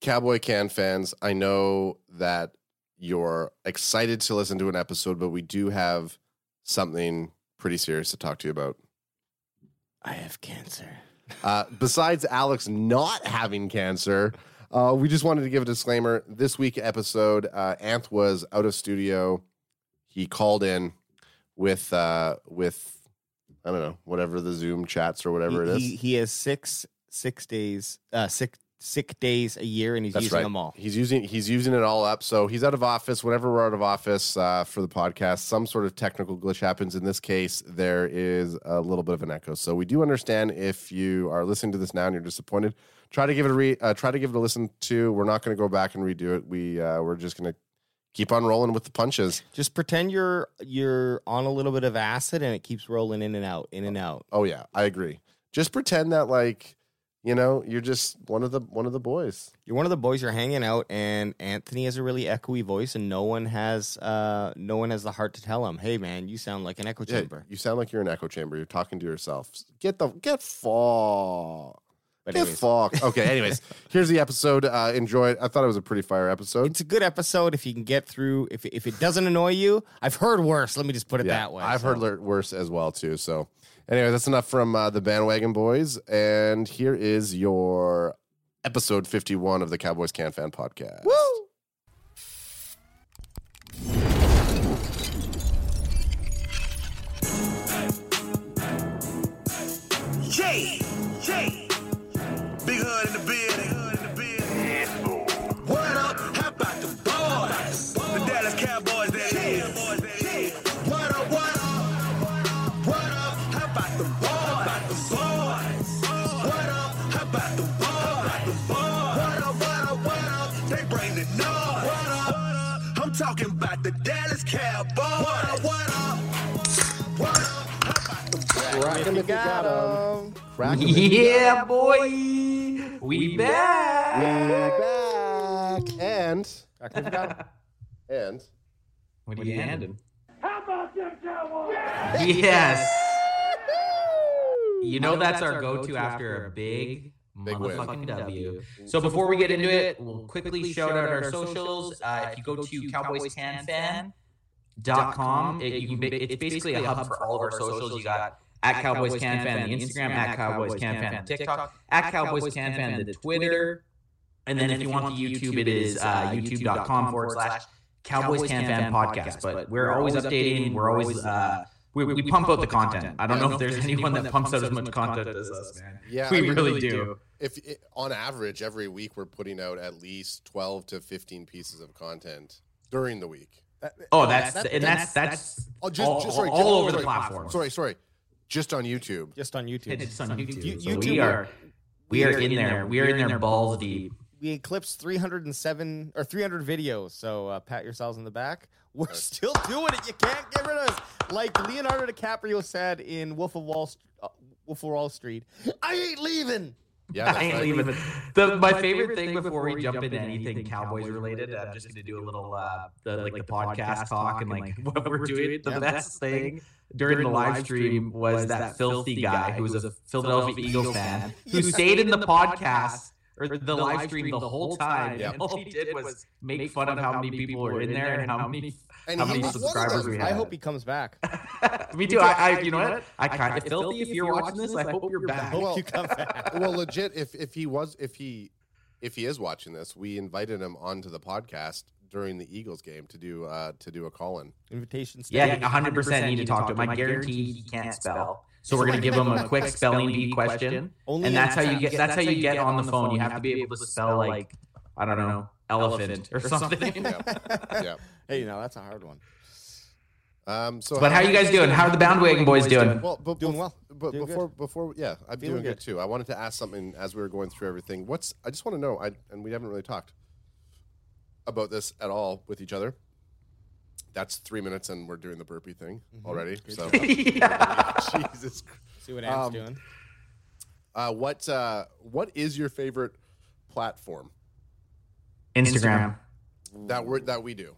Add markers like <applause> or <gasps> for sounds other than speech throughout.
Cowboy Can fans, I know that you're excited to listen to an episode, but we do have something pretty serious to talk to you about. I have cancer. Uh, besides Alex not having cancer, uh, we just wanted to give a disclaimer. This week episode, uh, Anth was out of studio. He called in with uh, with I don't know whatever the Zoom chats or whatever he, it is. He, he has six six days, uh, sick days a year, and he's That's using right. them all. He's using he's using it all up. So he's out of office. Whenever we're out of office uh, for the podcast, some sort of technical glitch happens. In this case, there is a little bit of an echo. So we do understand if you are listening to this now and you're disappointed. Try to give it a re, uh, try to give it a listen to. We're not going to go back and redo it. We uh, we're just going to keep on rolling with the punches. Just pretend you're you're on a little bit of acid, and it keeps rolling in and out, in and out. Oh yeah, I agree. Just pretend that like you know you're just one of the one of the boys. You're one of the boys. You're hanging out, and Anthony has a really echoey voice, and no one has uh no one has the heart to tell him, "Hey, man, you sound like an echo Yeah, chamber." you sound like you're an echo chamber. You're talking to yourself. Get the get. But Get fuck. Okay. Anyways, <laughs> here's the episode. Uh, enjoy it. I thought it was a pretty fire episode. it's a good episode if you can get through. If if it doesn't annoy you, I've heard worse. Let me just put it that way. I've so. heard worse as well too. So, anyway, that's enough from uh, the bandwagon boys. And here is your episode 51 of the Cowboys Can Fan podcast. Woo! If you got 'em. Crack 'em if you Yeah, boy, we back. got 'em. Back. And, Crack 'em if you got 'em. and, What are you handing? Yes. You know that's our go-to after a big, Big win. motherfucking W. So before we get into it, we'll quickly shout out our socials. Uh, if you go to cowboyscanfan.com, it, you can, it's basically a hub for all of our socials. You got at Cowboys Can Fan the Instagram, at Cowboys Can Fan the TikTok, at Cowboys Can Fan the Twitter, and then if you want the YouTube, it is uh, youtube.com forward slash Cowboys Can Fan Podcast. But we're always updating. We're always uh, we, we pump out the content. I don't know if there's anyone that pumps out as much content as us, man. Yeah, we I mean, really do. if it, on average every week we're putting out at least 12 to 15 pieces of content during the week Oh, that's and that's that's oh, just, all, just- sorry, all just- over the sorry, platform. sorry sorry just on youtube Just on YouTube. It's on YouTube. You- so YouTube- we are we are in there. We are in there balls deep. we eclipsed 307 or 300 videos. So uh, pat yourselves on the back. We're still doing it. You can't get rid of us. Like Leonardo DiCaprio said in Wolf of Wall, St- uh, Wolf of Wall Street, I ain't leaving. Yeah <laughs> I ain't right. leaving. <laughs> The, my favorite thing before we jump into anything Cowboys related, I'm just gonna do a little uh, the like the podcast talk and like what we're doing. The Yeah. best thing during the live stream was that filthy guy who was a Philadelphia Eagles fan who stayed in the podcast or the live stream the whole time. Yeah. And all he <laughs> did was make fun of how many people were in there and how many <laughs> And how many was one of subscribers them. we I hope he comes back. <laughs> Me too. I, I you know what? I kind of filthy. If you're watching this, I hope you're back. Well, you come back. well legit if if he was if he if he is watching this we invited him onto the podcast during the eagles game to do uh to do a call-in Invitation. Yeah, stay. 100% need to talk to him. I guarantee he can't spell. So we're gonna give them a quick spelling bee question, Only and that's how you get. That's how you get on the phone. You have to be able to spell like I don't know elephant or something. <laughs> yeah <laughs> yeah Hey, no, that's a hard one. Um, so But how are you guys doing? How are the bandwagon boys doing? Well, but Doing well. But Doing before, before, yeah, I'm Feeling doing good. good. too. I wanted to ask something as we were going through everything. What's I just want to know, I and we haven't really talked about this at all with each other. That's three minutes, and we're doing the burpee thing Mm-hmm. already. So, <laughs> yeah. Jesus. See what Ant's Um, doing. Uh, what uh, what is your favorite platform Instagram. that we that we do?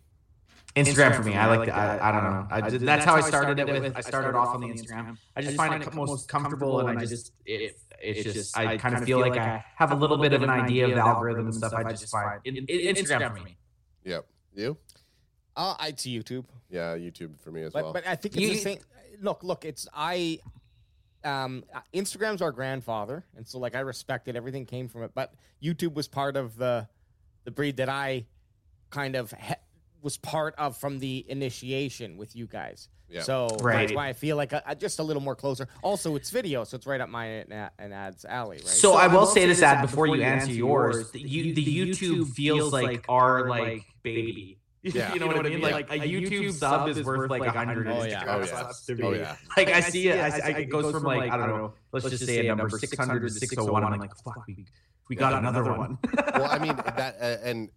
Instagram for me. I like. I, I don't know. I did, that's how I started it with. I started off on the Instagram. I just find it most comfortable, and I just it, it's just I kind of feel like I have a little bit of an idea of the algorithm and stuff. I just find it, it, Instagram for me. Yep. You? Uh, I'd see YouTube. Yeah, YouTube for me as But well. but I think it's You- the same. Look, look, it's I. Um, uh, Instagram's our grandfather, and so like I respect it. Everything came from it, but YouTube was part of the the breed that I kind of he- was part of from the initiation with you guys. Yeah. So that's why I feel like I, I just a little more closer. Also, it's video, so it's right up my and ads alley, right? So I will say this ad before you answer yours. The, you, the YouTube feels like our like baby. <laughs> Yeah. you know what I mean? Yeah. Like a YouTube sub is worth like a hundred Oh, yeah. Instagram Oh, yeah. subs to me. Oh, yeah. Like I see it, I, I, it goes from like I don't know. Let's just say a number six hundred to six hundred one. I'm like, fuck, we we got another one. <laughs> well, I <laughs> mean that, uh, and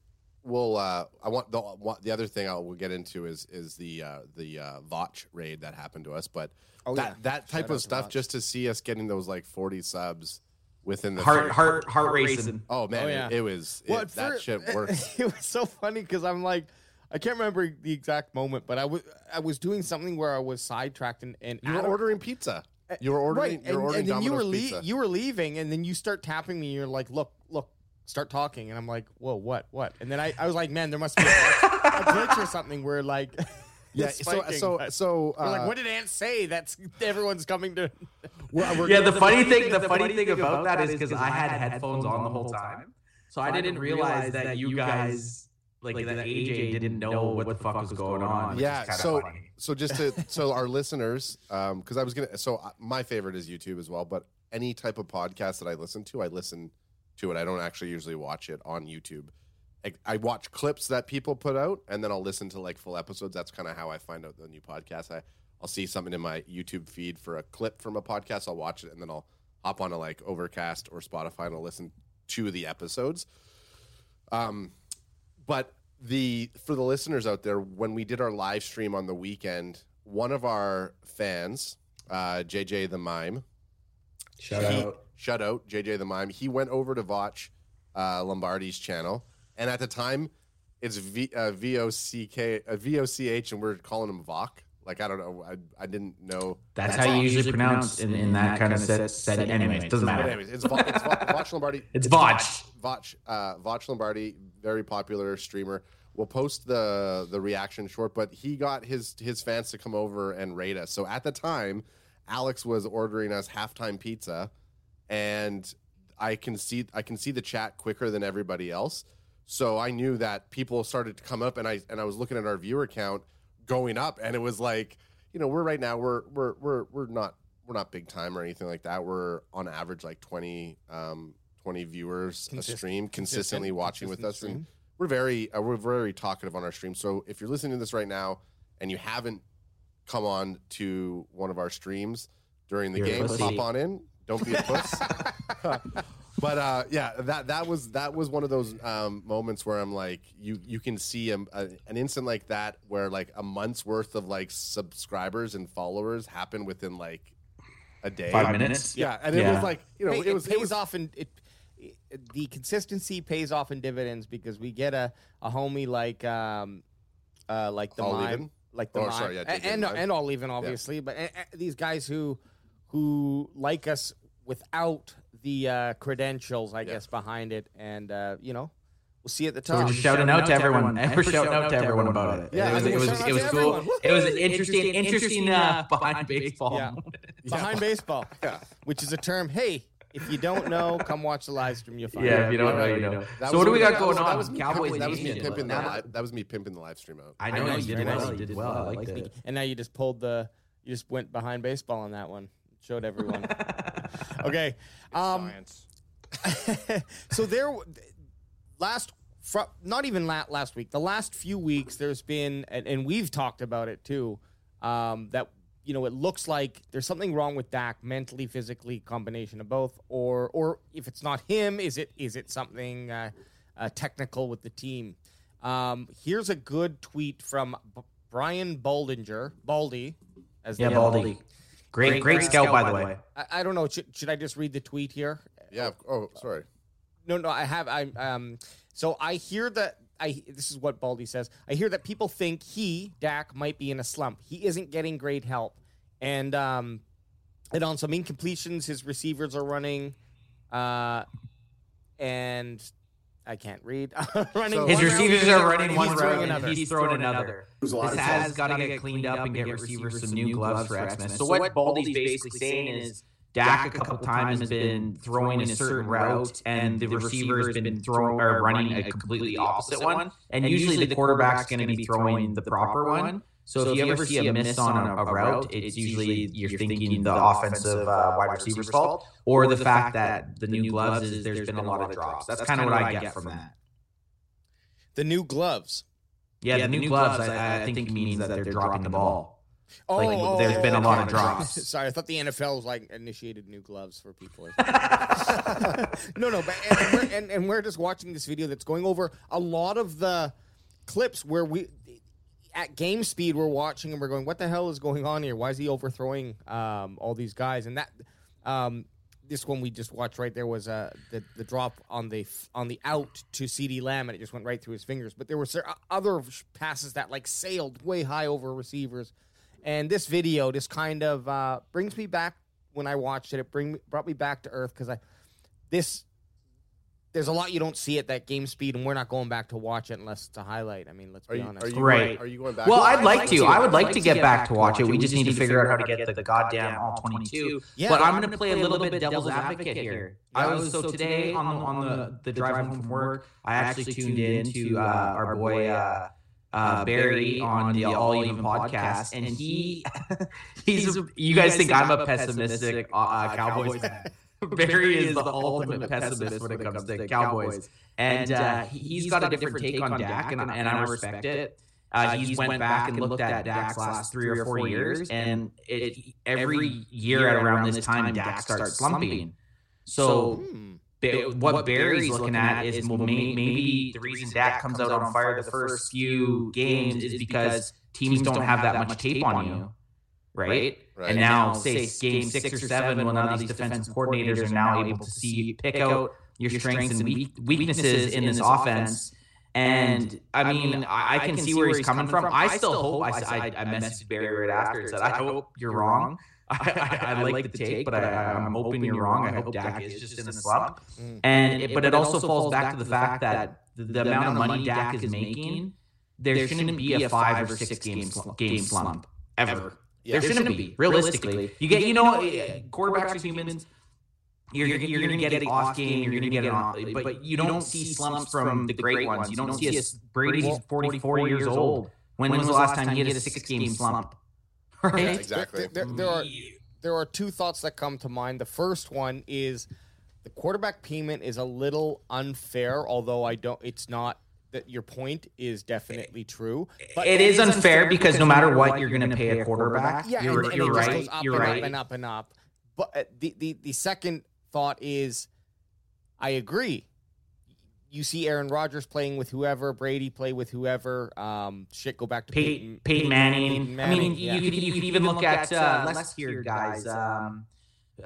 we'll. Uh, I want the wa- the other thing I will get into is is the uh, the uh, Voch raid that happened to us, but Oh, that yeah. that type Shout of stuff Voch. just to see us getting those like forty subs within the heart first- heart heart racing. Oh man, Oh, it- yeah. it, was it, What that for- shit works. it was so funny because I'm like, I can't remember the exact moment, but I was I was doing something where I was sidetracked and, and You were Adam- ordering pizza. You were ordering. right, You were and, ordering and then you were Domino's pizza. you were leaving, and then you start tapping me. You're like, look, look, start talking, and I'm like, whoa, what, what? And then I, I was like, man, there must be a glitch, a glitch or something where like, <laughs> yeah. So spiking, so so. Uh, like, what did Ant say? That's everyone's coming to. <laughs> we're- we're Yeah, gonna- the funny thing, the funny thing about that is because I had headphones on the whole time, so I didn't realize that you guys, like that AJ, didn't know what the fuck was going on. Yeah. So funny. so just to so our listeners, um, because I was gonna. So uh, my favorite is YouTube as well, but any type of podcast that I listen to, I listen to it. I don't actually usually watch it on YouTube. I, I watch clips that people put out, and then I'll listen to like full episodes. That's kind of how I find out the new podcast. I I'll see something in my YouTube feed for a clip from a podcast. I'll watch it, and then I'll hop on to like Overcast or Spotify and I'll listen to the episodes. Um, but the for the listeners out there, when we did our live stream on the weekend, one of our fans, uh, JJ the Mime, Shout he- out. shout out JJ the Mime. He went over to Voch uh, Lombardi's channel, and at the time, it's V uh, V O C K uh, V O C H, and we're calling him Vok. Like I don't know, I, I didn't know. That's, how you usually pronounce in, in that kind of set. set anyways, doesn't matter. anyways, it's, Vo- it's Vo- Voch Lombardi. <laughs> It's Voch. Voch, uh, Voch Lombardi, very popular streamer. We'll post the the reaction short, but he got his his fans to come over and rate us. So at the time, Alex was ordering us halftime pizza, and I can see I can see the chat quicker than everybody else. So I knew that people started to come up, and I and I was looking at our viewer count going up, and it was like, you know, we're right now we're we're we're we're not we're not big time or anything like that. We're on average like twenty um, twenty viewers Consist- a stream consistently consistent- watching with us, consistent and we're very uh, we're very talkative on our stream. So if you're listening to this right now and you haven't come on to one of our streams during the You're game, hop on in. Don't be a puss. <laughs> <laughs> but uh, yeah, that that was that was one of those um, moments where I'm like, you you can see a, a, an instant like that where like a month's worth of like subscribers and followers happen within like a day. Five minutes. Yeah, and it Yeah. was like you know Hey, it was it pays it was, off in it, it- the consistency pays off in dividends because we get a, a homie like um uh like the All mime Even? like the Oh, mime sorry, yeah, and and, and all even obviously but uh, uh, these guys who who like us without the uh credentials I guess behind it and uh you know we'll see you at the So top we're just shouting out to everyone. And we're shouting out to everyone about it. Yeah, it was I mean, it was it was cool. It was an interesting interesting uh, behind baseball. Yeah. moment. <laughs> behind baseball <laughs> which is a term hey if you don't know come watch the live stream you'll find Yeah, out. if you don't know, you know. that So what do we got that going was- on? That was me, Cowboys pimping- that was me pimping the Now- live, that was me pimping the live stream out. I I know, know, you you did did well. well. You did well. I liked it. And now you just pulled the, you just went behind baseball on that one. Showed everyone. <laughs> okay. Um, <laughs> so there, last, fr- not even la- last week, the last few weeks, there's been, and, and we've talked about it too, Um, that you know, it looks like there's something wrong with Dak mentally, physically, combination of both, or or if it's not him, is it is it something uh, uh, technical with the team? Um, here's a good tweet from B- Brian Baldinger, Baldy, as Yeah, they call him. Baldy. Great, great, scout, by the way. I, I don't know. Should, should I just read the tweet here? Yeah. Oh, sorry. No, no, I have. I'm. um. So I hear that. I this is what Baldy says. I hear that people think he Dak might be in a slump. He isn't getting great help, and um, and on some incompletions, his receivers are running, uh, and I can't read. <laughs> running. So- His receivers are running and one he's throwing route, another. and he's throwing another. There's a lot This of has got to get cleaned up and get receivers some new gloves for Xmas. So what Baldy's basically saying is Dak a couple times has been throwing a certain route, and the receiver has been throwing or running a completely opposite one. And usually the quarterback's going to be throwing the proper one. So if you ever see a miss on a, a route, it's usually you're thinking the offensive uh, wide receiver's fault, or the fact that the new gloves is there's been a lot of drops. That's kind of what I get from that. the new gloves. Yeah, the new gloves, I, I think means that they're dropping the ball. Oh, Like, oh, there's oh, been a lot of drops. Sorry, I thought the NFL was like initiated new gloves for people. <laughs> <laughs> no, no, but and, and, we're, and, and we're just watching this video that's going over a lot of the clips where we at game speed we're watching and we're going, what the hell is going on here? Why is he overthrowing um, all these guys? And that um, this one we just watched right there was uh, the the drop on the on the out to CeeDee Lamb and it just went right through his fingers. But there were cer- other passes that like sailed way high over receivers. And this video just kind of uh, brings me back when I watched it. It bring brought me back to earth because I this there's a lot you don't see at that game speed, and we're not going back to watch it unless it's a highlight. I mean, let's Are be you, honest. are you Right. Going, are you going back? Well, to I'd it? like to. I would like to get back to watch it. We just need to figure out how to get the goddamn all 22. Yeah. But I'm going to play a little bit devil's advocate here. I was so today on the, on the the drive home from work, I actually tuned in to uh, our boy uh, uh, Barry on the All Even podcast, and he <laughs> he's you guys think I'm a pessimistic uh, uh, Cowboys fan. <laughs> Barry is the ultimate pessimist when it comes to the Cowboys, and uh, he- he's got a different take on Dak, and, and I respect it. Uh, he's went back and looked at Dak's last three or four years, and it, every year at around this time, Dak starts slumping. So Hmm. What Barry's looking at is well, maybe the reason Dak comes out on fire the first few games is because teams don't have that much tape on you, right? Right. And now, say game six or seven, when now these defensive coordinators are now able to see pick out your strengths and weaknesses in this offense. And I mean, I, I can see where he's coming from. I still hope. I, I, I messaged Barry right after and said, "I hope you're wrong." <laughs> I, I, I like the take, but I, I'm hoping you're wrong. I hope Dak is just in a slump. Mm. And it, but it also falls back to the fact that the, the amount of money Dak is making, there shouldn't be a five or six game slump, game slump ever. Yeah. There shouldn't be. Realistically, you get you know eh, quarterbacks are humans. You're, you're, you're going to get it off game. You're going to get it off, but you don't see slumps from the great ones. You don't see a Brady's 44 years old. When, when was the last time he had a six game slump? <laughs> Right? Yeah, exactly. There, there, there are <laughs> there are two thoughts that come to mind. The first one is the quarterback payment is a little unfair, although I don't. It's not that your point is definitely true. But it is unfair because no matter what, you're going to pay a quarterback. Yeah, you're, and, and you're right. You're and right. up and up and up. But uh, the, the the second thought is, I agree. You see Aaron Rodgers playing with whoever, Brady play with whoever. Um, shit, go back to Peyton, Peyton Manning. I mean, yeah. you, could, you could even look at uh, less here guys. Um,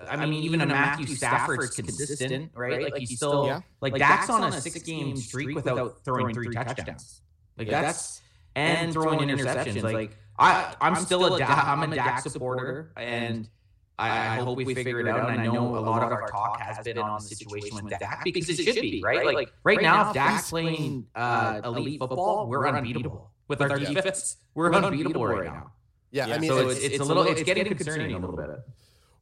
I mean, even a Matthew Stafford's consistent, right? Like he's still Yeah. like Dak's on a six-game streak without throwing three touchdowns. Like that's and throwing interceptions. Like I, I'm still a Dak, I'm a Dak supporter, and I, I hope we figure it out. And I know a lot of our talk has been on the situation with Dak because it should be right. Like right now, if Dak's playing uh, elite football, we're unbeatable with our defense. We're unbeatable right now. Yeah, I mean, so it's- it's, it's a little, it's getting concerning a little bit.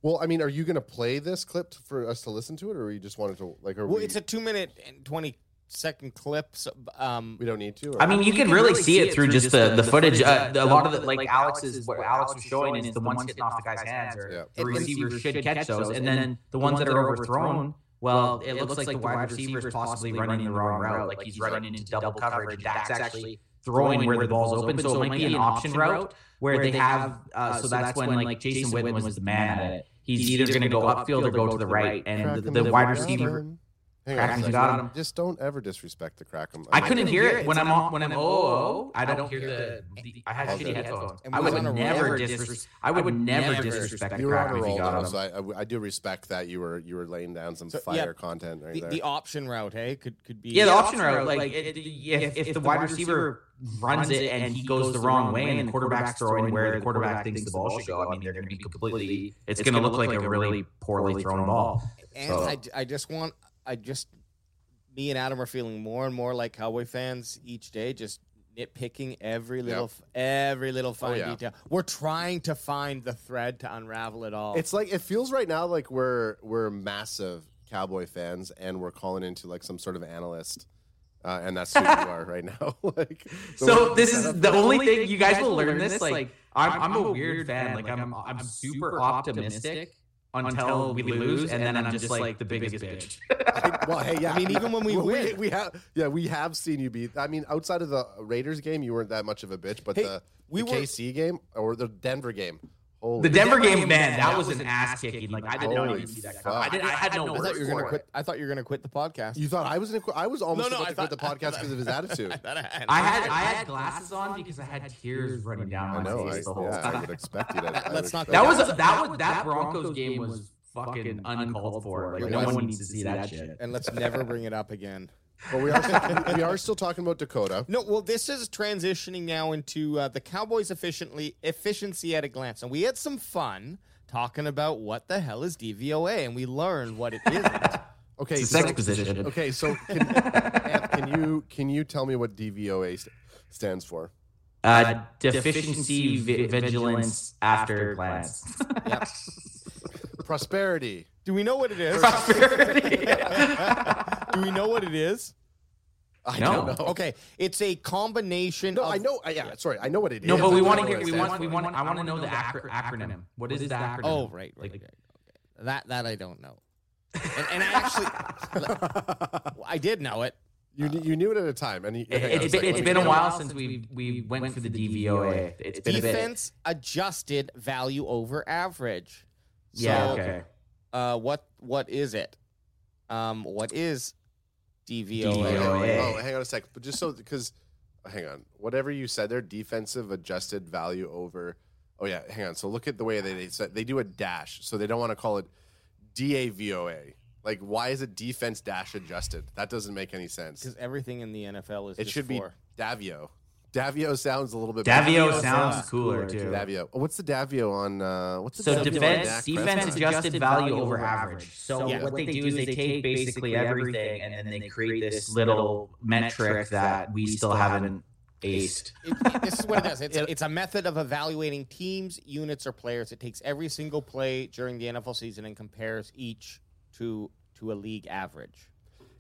Well, I mean, are you going to play this clip for us to listen to it, or you just wanted to like? Are Well, we, it's a two minute and twenty second clip. So, um, we don't need to. Or? I mean, you can really see it through just the, the footage. Uh, a lot of the like Alex's what Alex was showing is the ones hitting off the guy's hands, or Yeah. the receivers should catch those, and then the ones that are overthrown. Well, it looks like the wide receiver is possibly running the wrong route, like he's running into double coverage. and Dak's actually throwing where the ball's open. So it might be an option route where they have. Uh, so that's when like Jason Witten was the man at it. He's either going to go upfield or go to the right, and the, the wide receiver. Hang on, Cracken's a got him. Just don't ever disrespect the Crackham. I couldn't hear it when I'm on, when I'm oh I don't hear the, the I had shitty headphones. And I would was on a never roll. disres- I would never disrespect the You were on crack a if roll, you got though, him. so I, I, I do respect that you were you were laying down some So, fire yeah, content right The, there. the option route, hey, could could be Yeah, the option route, like it, if, if the wide receiver runs it and he goes the wrong way, and the quarterback's throwing where the quarterback thinks the ball should go, I mean, they're going to be completely. It's going to look like a really poorly thrown ball. And I, I just want, I just, me and Adam are feeling more and more like Cowboy fans each day, just nitpicking every little, every little fine yeah. detail. We're trying to find the thread to unravel it all. It's like it feels right now like we're we're massive Cowboy fans and we're calling into like some sort of analyst. Uh, and that's who you <laughs> are right now. <laughs> like So this is the only thing you guys will learn this. Like I'm, I'm a weird fan. Like I'm, I'm super optimistic until we lose, and then I'm just like the biggest bitch. <laughs> well, hey, yeah. I mean, even when we win. we, have yeah, we have seen you be. I mean, outside of the Raiders game, you weren't that much of a bitch, but Hey, the, we the were- KC game or the Denver game, Oh, holy The Denver game, man, that was an ass kicking. Like I did not Holy even see that. fuck. coming. I did. I had no I words thought you were gonna it. quit. I thought you were gonna quit the podcast. You thought I was? Gonna, quit- I was almost No, no, about I to quit the podcast because of his <laughs> attitude. I had- I had I had glasses on because I had tears running down I my know. I, face the whole yeah, I would expect you <laughs> to. I Let's not That was that was that Broncos game was fucking uncalled for. Like no one needs to see that shit. and let's never bring it up again. But we are we are still talking about Dakota. No, well, this is transitioning now into uh, the Cowboys' efficiently efficiency at a glance, and we had some fun talking about what the hell is DVOA, and we learned what it isn't. <laughs> Okay, It's a sex so, position. okay, so can, Ant, can you can you tell me what DVOA st- stands for? Uh, deficiency vi- vigilance after glance. Yep. <laughs> Prosperity. Do we know what it is? <laughs> Do we know what it is? I No. don't know. Okay, it's a combination. No, of, I know. uh, Yeah, sorry, I know what it is. no, but I we want know to hear. We want. We want. I want to know the acro- acronym. What is the acronym? Oh, right, right, Like- right. Okay. That that I don't know. And, and I actually, <laughs> I did know it. You you knew it at a time, and you, it, okay, has been, second, it's let been a while since we we went for the DVOA. It's been a bit. Defense adjusted value over average. Yeah. Okay. Uh, what what is it? Um, what is DVOA? DVOA. Oh, hang on a sec. But just so because, hang on. Whatever you said there, defensive adjusted value over. Oh yeah, hang on. So look at the way they they said they do a dash, so they don't want to call it DAVOA. Like, why is it defense dash adjusted? That doesn't make any sense. Because everything in the NFL is It just should be for- Davio. Davio sounds a little bit. Davio better. sounds cooler too. Davio. Oh, what's the Davio on? Uh, what's the So Davio defense Dak defense Prescott? adjusted value over average. So Yeah. what they do is they take basically everything and then they create this little metric that we still haven't aced. It- it- this is what it does. It's, <laughs> it's a method of evaluating teams, units, or players. It takes every single play during the NFL season and compares each to to a league average.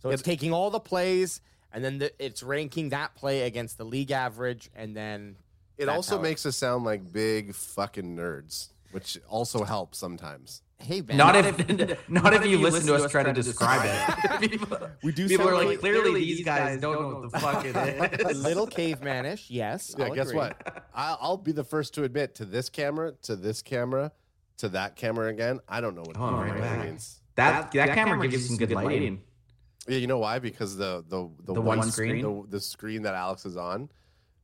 So it's It- taking all the plays and then the, it's ranking that play against the league average, and then It also how makes us sound like big fucking nerds, which also helps sometimes. hey, man, Not if <laughs> not if you listen to us try to <laughs> describe it. People, we do people are sound like, clearly these guys don't know what the fuck it a <laughs> little cavemanish. Yes. Yeah, I'll guess agree. what? I'll, I'll be the first to admit to this camera, to this camera, to that camera again. I don't know what Oh, right means. That that camera gives you some good lighting. Yeah, you know why? Because the the the, The white one screen? the, the screen that Alex is on.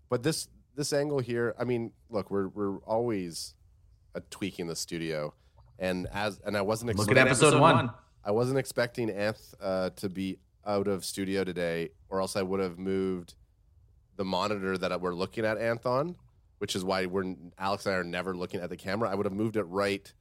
But this this angle here, I mean, look, we're we're always tweaking the studio, and as and I wasn't Look expecting, at episode one. I wasn't expecting Anth uh, to be out of studio today, or else I would have moved the monitor that we're looking at Anth on, which is why we're Alex and I are never looking at the camera. I would have moved it right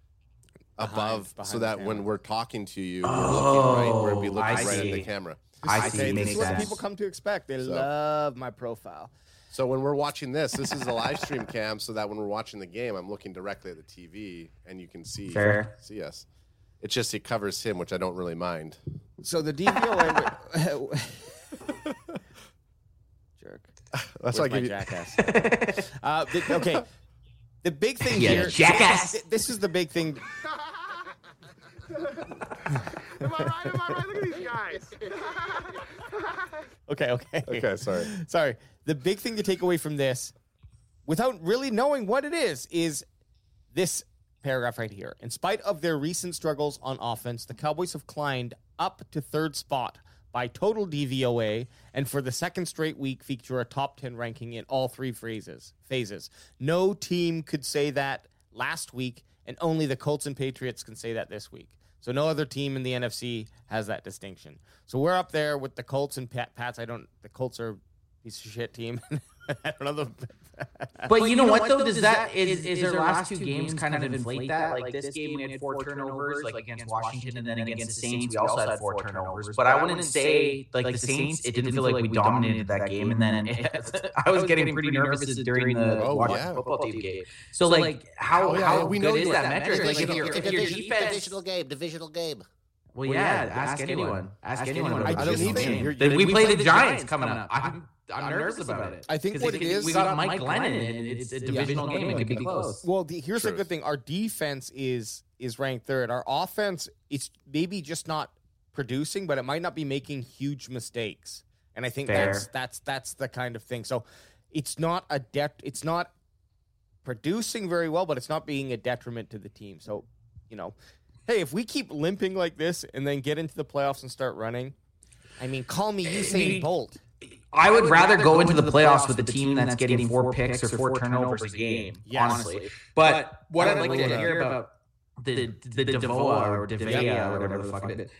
above, behind so that when we're talking to you, we're looking right. We'd be Oh, looking I right at the see. camera. I see. Okay, this makes is what sense. people come to expect. They So- love my profile. So when we're watching this, this is a live stream cam, so that when we're watching the game, I'm looking directly at the TV and you can see Fair. see us. It's just it covers him, which I don't really mind. So the DVOA. <laughs> Jerk. That's why I give you. jackass. uh, the- okay. The big thing Yeah, here, jackass. th- This is the big thing. Am I right? Am I right? Look at these guys. Okay, okay. Okay, sorry. Sorry. The big thing to take away from this, without really knowing what it is, is this paragraph right here. In spite of their recent struggles on offense, the Cowboys have climbed up to third spot by total DVOA, and for the second straight week, feature a top 10 ranking in all three phrases, phases. No team could say that last week, and only the Colts and Patriots can say that this week. So no other team in the NFC has that distinction. So we're up there with the Colts and Pat, Pats. I don't. The Colts are piece of shit team. <laughs> I don't know. The, <laughs> But, you know, what though? Does that is is their last two games kind of inflate that? Like this game we had four turnovers, like against Washington, and then against the Saints we also had four turnovers. But I wouldn't say like the Saints. It didn't feel like we dominated that game, and then it, <laughs> <laughs> I was getting pretty nervous during the Oh, Washington yeah. football team game. So like how Oh, yeah, how we good know is that are. metric? Like if your if your defense. divisional game, divisional game. Well, yeah, ask anyone. Ask anyone. about I the just divisional think game. you're- Then you're- we play the Giants coming up. I'm I'm nervous about it. I think what it it we got Mike Glennon, and it's a divisional game. It could be close. well, the, here's the Truth. good thing: our defense is is ranked third. Our offense is maybe just not producing, but it might not be making huge mistakes. And I think Fair. that's that's that's the kind of thing. So it's not a det. It's not producing very well, but it's not being a detriment to the team. So you know, hey, if we keep limping like this and then get into the playoffs and start running, I mean, call me Usain Bolt. I would rather go into the playoffs with a team that's getting four picks or four turnovers a game, Yes. honestly. But what I I'd like to hear about the the Devoa or Devea or whatever the fuck it is.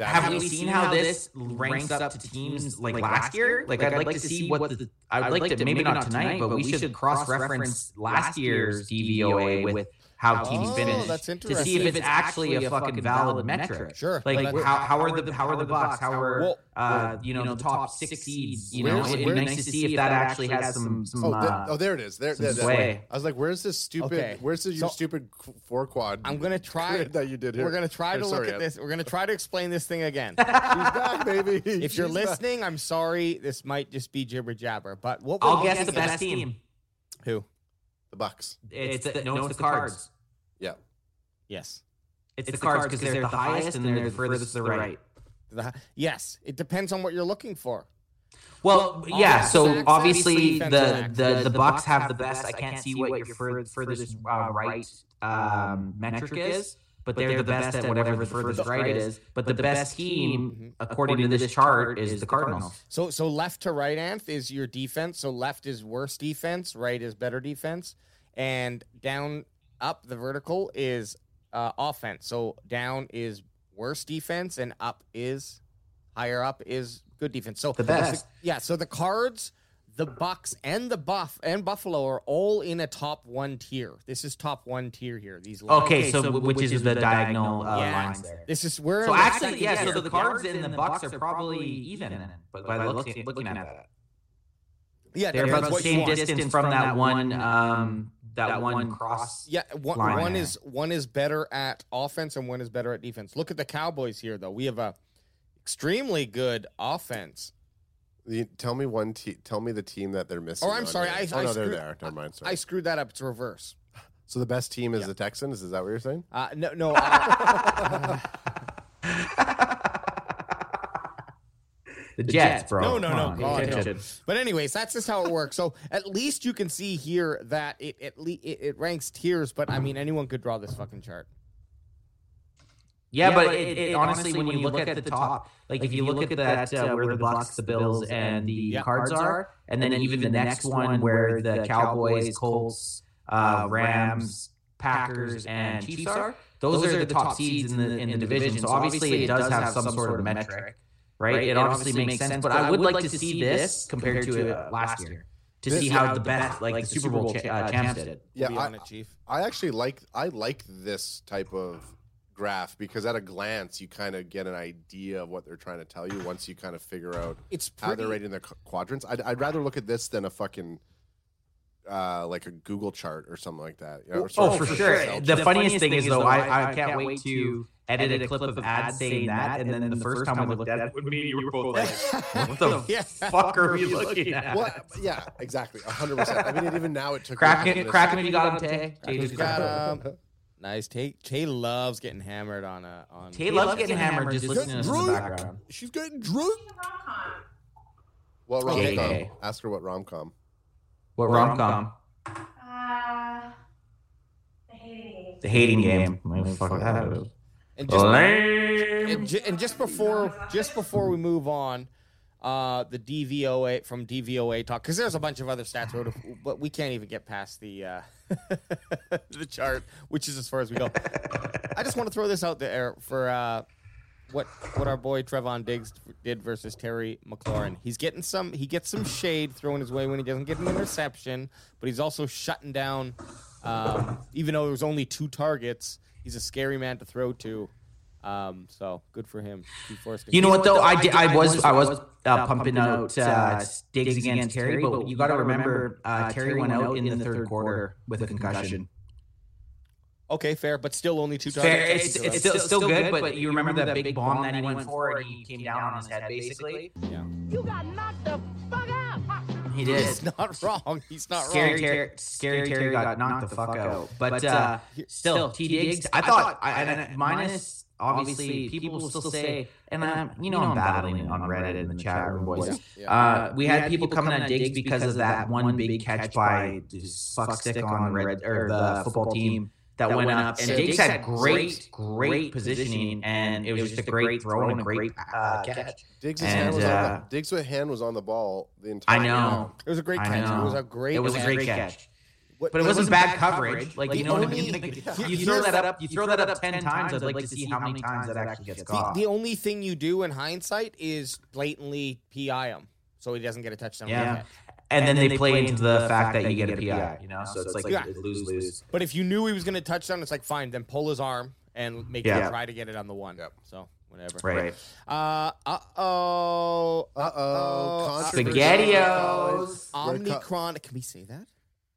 Have we seen how this ranks up to teams like last year? Like, I'd like to see what the. I'd like to maybe not tonight, but we should cross-reference last year's DVOA with how teams Oh, finished that's to see if it's actually a fucking valid metric. Sure. Like Well, how, how are the how are the Bucks? How are Well, uh, you know the top six seeds? You know, it'd be nice to see if that actually has some some. Oh, uh, there, oh, there it is. There, there, there. I was like, "Where's this stupid? Okay. Where's this, So- stupid four quad?" I'm gonna try that you did here. We're gonna try to sorry, look at Ed. this. We're gonna try to explain this thing again. <laughs> She's back, baby. <laughs> if you're She's back. listening, I'm sorry. This might just be jibber jabber, but what I'll guess the best team. Who? the Bucks. It's the, no, it's the Cards. Yeah, Yes. It's the Cards because they're the highest and they're the furthest to the right. The- yes. It depends on what you're looking for. Well, yeah. So defense, obviously defense, the the the Bucks have the best. I can't see what your fur- furthest uh, right um, metric is, but they're the best at whatever the furthest right is. But the best team, according to this chart, is the Cardinals. So so left to right, Anth, is your defense. So left is worse defense, right is better defense, and down up the vertical is uh, offense. So down is worse defense, and up is higher up is good defense. So The best. yeah. So the Cards, the Bucks, and the Buff and Buffalo are all in a top one tier. This is top one tier here. These lines. Okay, so which is the diagonal uh, Yeah. lines there? This is where So actually, yeah. So the Cards and the Bucks are probably even, but by looking looking at that. yeah They're that's about the same want. distance from that one, um, that one cross. Yeah, one, line one there. is one is better at offense and one is better at defense. Look at the Cowboys here, though. We have a extremely good offense. The- tell me one. Te- tell me the team that they're missing. Oh, I'm sorry, here. I- oh I no, they're screwed- there. Never mind. Sorry. I screwed that up. It's reverse. so the best team is the Texans. Is that what you're saying? Uh, no, no. <laughs> Uh, <laughs> The Jets, bro. no, no, Come no, on, God, no. But anyways, that's just how it works. So <laughs> at least you can see here that it at le- it, it ranks tiers. But I mean, anyone could draw this fucking chart. Yeah, but it, it, honestly, when you look at the top, like if you look at that uh, where the Bucks, the Bills, and the Yeah. Cards are, and then even the next one where the Cowboys, Colts, uh, Rams, Packers, and Chiefs are, those are the top seeds in the in the division. So obviously, it does have some sort of metric, right? It obviously makes sense. But I would like to see this compared to uh, last year to This- see yeah, how the best, like the Super Bowl cha- uh, champs did. Yeah, Be I, on it, Chief. I actually like I like this type of graph because at a glance you kind of get an idea of what they're trying to tell you once you kind of figure out It's how pretty. they're rating their qu- quadrants. I'd, I'd rather look at this than a fucking uh, like a Google chart or something like that. You know, Oh, for sure. Excel The chart. funniest thing is, though, I, I can't wait to edit a clip of ads saying that, and then the first time we looked at it, me and you were both like, "What <laughs> <laughs> the Yeah. fuck are we looking at?" Well, yeah, exactly, hundred percent. I mean, even now it took Crack me it, crack him second. if you got him, Tay. Tay, just got him. <laughs> Nice. Tay Tay loves getting hammered on a on. Tay loves getting hammered just listening to in the background. She's getting drunk. What rom Okay. com? Ask her what rom com. What rom com? Uh, the hating. Game. The hating game. What the fuck that is. And just, Lame. and, ju- and just before just before we move on, uh, the DVOA from DVOA talk because there's a bunch of other stats, but we can't even get past the uh, <laughs> the chart, which is as far as we go. I just want to throw this out there for uh, what what our boy Trevon Diggs did versus Terry McLaurin. He's getting some he gets some shade thrown his way when he doesn't get an interception, but he's also shutting down. Um, even though there was only two targets, he's a scary man to throw to. Um, so good for him. You know what though? I did. I was. I was uh, pumping out uh, Diggs against Terry, but you got to remember, uh, Terry went out in the third quarter with a concussion. Okay, fair, but still only two targets. Fair, it's, it's still still good, but you remember that big bomb that he went for and he came down on his head basically. Yeah. You got knocked the fuck out. He did. He's not wrong. He's not Scary wrong. Terry, scary Terry got knocked the fuck out. But uh, still, T Diggs. I thought, I, and minus obviously, people will still say, and I'm, you know, I'm battling on Reddit in the chat room, boys. Uh, we had people coming at Diggs because of that one big catch by this fuck stick on the red or the football team. That went up, and Diggs had great, great positioning, and it was just a great throw and a great uh, catch. Diggs' And, hand was on uh, the, Diggs' hand was on the ball the entire. Time. I know. It was a great catch. It was a great. It was a catch. great catch. What- But it wasn't bad coverage. Like, Like, you know what I mean? Like, Here- you throw that up, you throw that up ten times. I'd like to see how many times that actually gets caught. the only thing you do in hindsight is blatantly PI him, so he doesn't get a touchdown. on Yeah. Catch. And then they play into the fact that you get a PI. You know, so it's like Yeah. lose lose. But if you knew he was going to touchdown, it's like fine. Then pull his arm and make Yeah. him try to get it on the one. Yep. So whatever. Right. Uh oh. Uh oh. Spaghettios. Omnicron. Can we say that?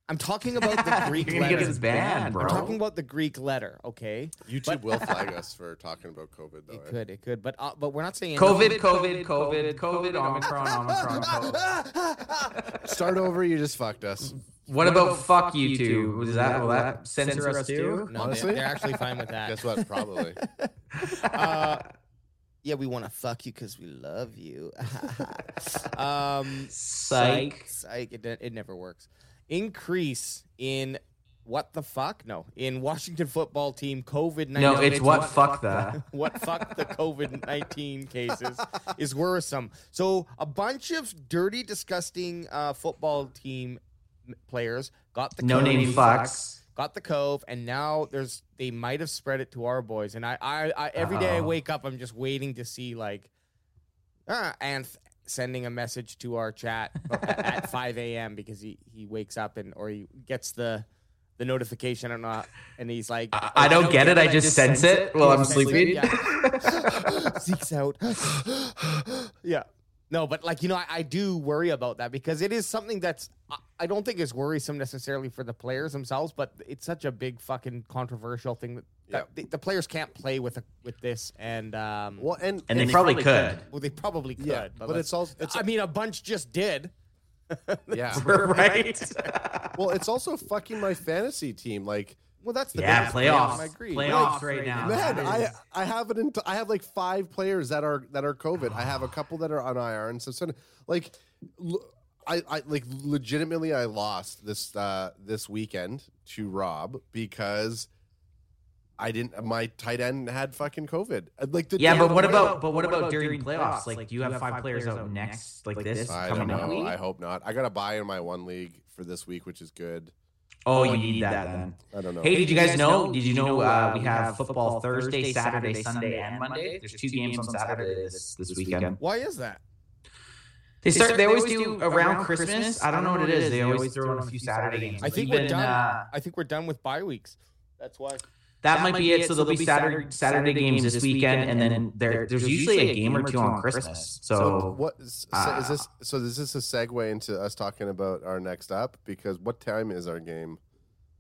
I'm talking <laughs> about the Greek You're gonna get letter. banned, bro. I'm talking about the Greek letter. Okay. YouTube will <laughs> flag us for talking about COVID though. It eh? could. It could. But uh, but we're not saying COVID, COVID, COVID, COVID, Omicron, Omicron, COVID. <laughs> Start over. You just fucked us. What about fuck you two? Was that will that censor us too? No, Honestly? they're, they're actually fine with that. Guess what? Probably. uh, yeah, we want to fuck you because we love you. um, Psych. psych. It, it never works. Increase in what the fuck? No, in Washington football team COVID nineteen. No, it's what fuck the. <laughs> what fuck the COVID 19 cases is worrisome. So, a bunch of dirty, disgusting uh, football team players got the No name fucks. got the cove, and now there's they might have spread it to our boys. And I, I, I every day I wake up, I'm just waiting to see like, ah, and sending a message to our chat <laughs> at, at 5 a.m. because he he wakes up and or he gets the the notification and not and he's like I, I don't get it. I just sense it while I'm sleeping. Yeah. <laughs> Zeke's out. <gasps> yeah. No, but like you know, I, I do worry about that because it is something that's I- I don't think is worrisome necessarily for the players themselves, but it's such a big fucking controversial thing that, that the, the players can't play with a, with this, and um, Well, and And they probably could. well, they probably could, Yeah, but, but it's also it's I mean, a bunch just did. <laughs> yeah. <laughs> right? <laughs> Well, it's also fucking my fantasy team. Like, Well, that's the Yeah, biggest playoffs. problem, I agree. Playoffs right now. man, I I have an ent- I have like five players that are that are COVID. I have a couple that are on IR and so, so like. l- I, I like legitimately I lost this uh this weekend to Rob because I didn't my tight end had fucking COVID. Uh, Like the Yeah, day but what before- about but what about during playoffs? Like, do you have five players out next like this I don't coming up? know. I hope not. I got a buy in my one league for this week, which is good. Oh, you need that then. I don't know. Hey, did you guys know? Did you know uh, we have football Thursday, Saturday, Sunday, and Monday? There's two games on Saturday this this weekend. Why is that? They start. They always do around Christmas. I don't know what it is. They always throw in a few Saturday games. I think we're done. uh, I think we're done with bye weeks. That's why. That might be it. So there'll be Saturday Saturday games this weekend, and then there there's usually a game or two on Christmas. So So what is, so is this? So is this a segue into us talking about our next up? Because what time is our game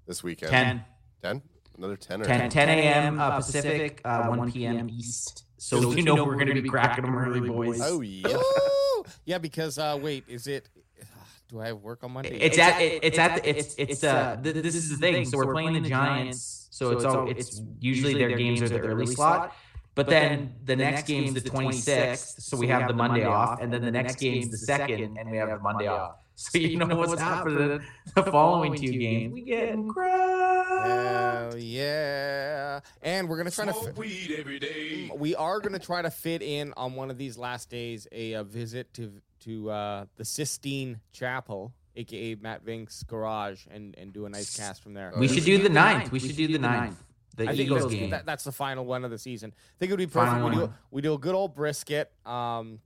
this weekend? 10, 10? Another ten or 10, 10 a.m. Uh, Pacific, uh, 1 p.m. East. So you know we're going to be cracking them early, boys. Oh yeah. <laughs> Yeah, because uh, wait, is it? Do I have work on Monday? It's at it, it's at the, it's it's uh th- this is the thing. So we're playing the Giants. So it's all it's usually their games are the early slot. But then the next game's the 26th, so we have the Monday off, and then the next game's the second, and we have the Monday off. So you know what's happening <laughs> the following two games. We getting crushed. Hell yeah! And we're gonna try to. Smoke Fi- weed every day. we are gonna try to fit in on one of these last days a, uh visit to to uh, the Sistine Chapel, aka Matt Vink's garage, and and do a nice cast from there. We should do the ninth. We should do the ninth. The I Eagles that's, game. that, that's the final one of the season. I think it would be perfect. Final We do, one. we do a good old brisket. Um,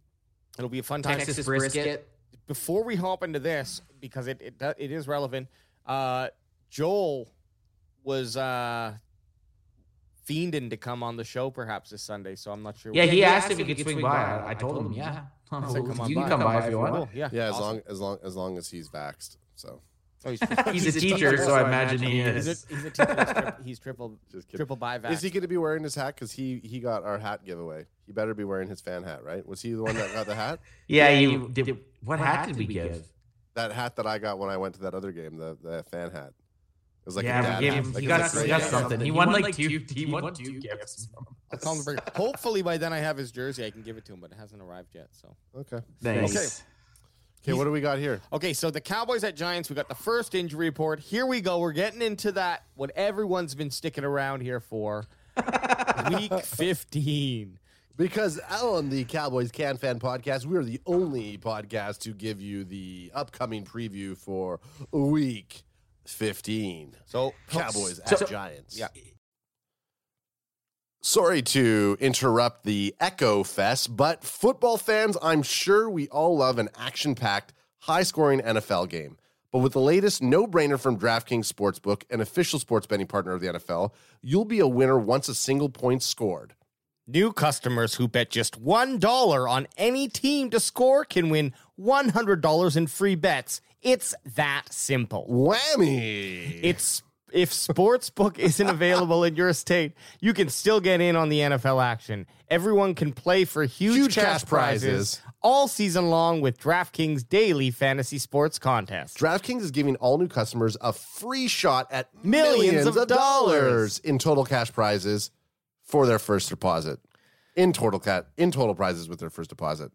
it'll be a fun time. Texas brisket. Before we hop into this, because it it, do- it is relevant. Uh, Joel was uh, fiending to come on the show perhaps this Sunday, so I'm not sure. Yeah, he asked if he could swing by. I, I told him, yeah. <laughs> I said, come on you can by. come by if you Cool, want. Yeah, Yeah, as long as long as long as he's vaxxed. So Oh, he's, <laughs> He's a teacher, so I imagine he He's is. a, he's a teacher. He's, tri- triple <laughs> triple by is he going to be wearing his hat? Because he he got our hat giveaway. He better be wearing his fan hat, right? Was he the one that got the hat? Yeah, you did. What hat did we give? That hat that I got when I went to that other game, the the fan hat. It was like a yeah, dad we gave him. Like he got, a he got something. He won like two. He won two gifts. I'll call him to. Hopefully by then I have his jersey. I can give it to him, but it hasn't arrived yet. So Okay. Nice. Okay. Okay, what do we got here? okay, so the Cowboys at Giants. We got the first injury report. Here we go. We're getting into that. What everyone's been sticking around here for. <laughs> Week 15. Because on the Cowboys Can Fan podcast, we are the only podcast to give you the upcoming preview for a week 15. So Cowboys So- at Giants. Yeah. Sorry to interrupt the Echo Fest, but football fans, I'm sure we all love an action packed, high scoring NFL game. But with the latest no brainer from DraftKings Sportsbook, an official sports betting partner of the NFL, you'll be a winner once a single point scored. New customers who bet just $1 on any team to score can win $100 in free bets. It's that simple. Whammy! It's if Sportsbook <laughs> isn't available in your state, you can still get in on the NFL action. Everyone can play for huge, Huge cash, cash prizes, prizes. all season long with DraftKings daily fantasy sports contest. DraftKings is giving all new customers a free shot at Millions millions, of of, dollars in total cash prizes for their first deposit. In total cat in total prizes with their first deposit.